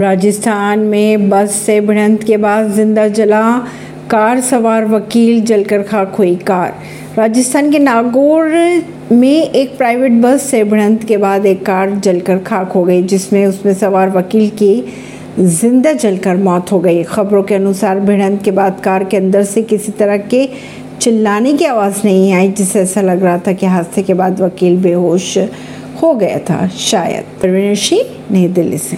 राजस्थान में बस से भिड़ंत के बाद ज़िंदा जला कार, सवार वकील, जलकर खाक हुई कार। राजस्थान के नागौर में एक प्राइवेट बस से भिड़ंत के बाद एक कार जलकर खाक हो गई, जिसमें उसमें सवार वकील की ज़िंदा जलकर मौत हो गई। खबरों के अनुसार भिड़ंत के बाद कार के अंदर से किसी तरह के चिल्लाने की आवाज़ नहीं आई, जिससे ऐसा लग रहा था कि हादसे के बाद वकील बेहोश हो गया था, शायद। परवीन सिंह नई दिल्ली से।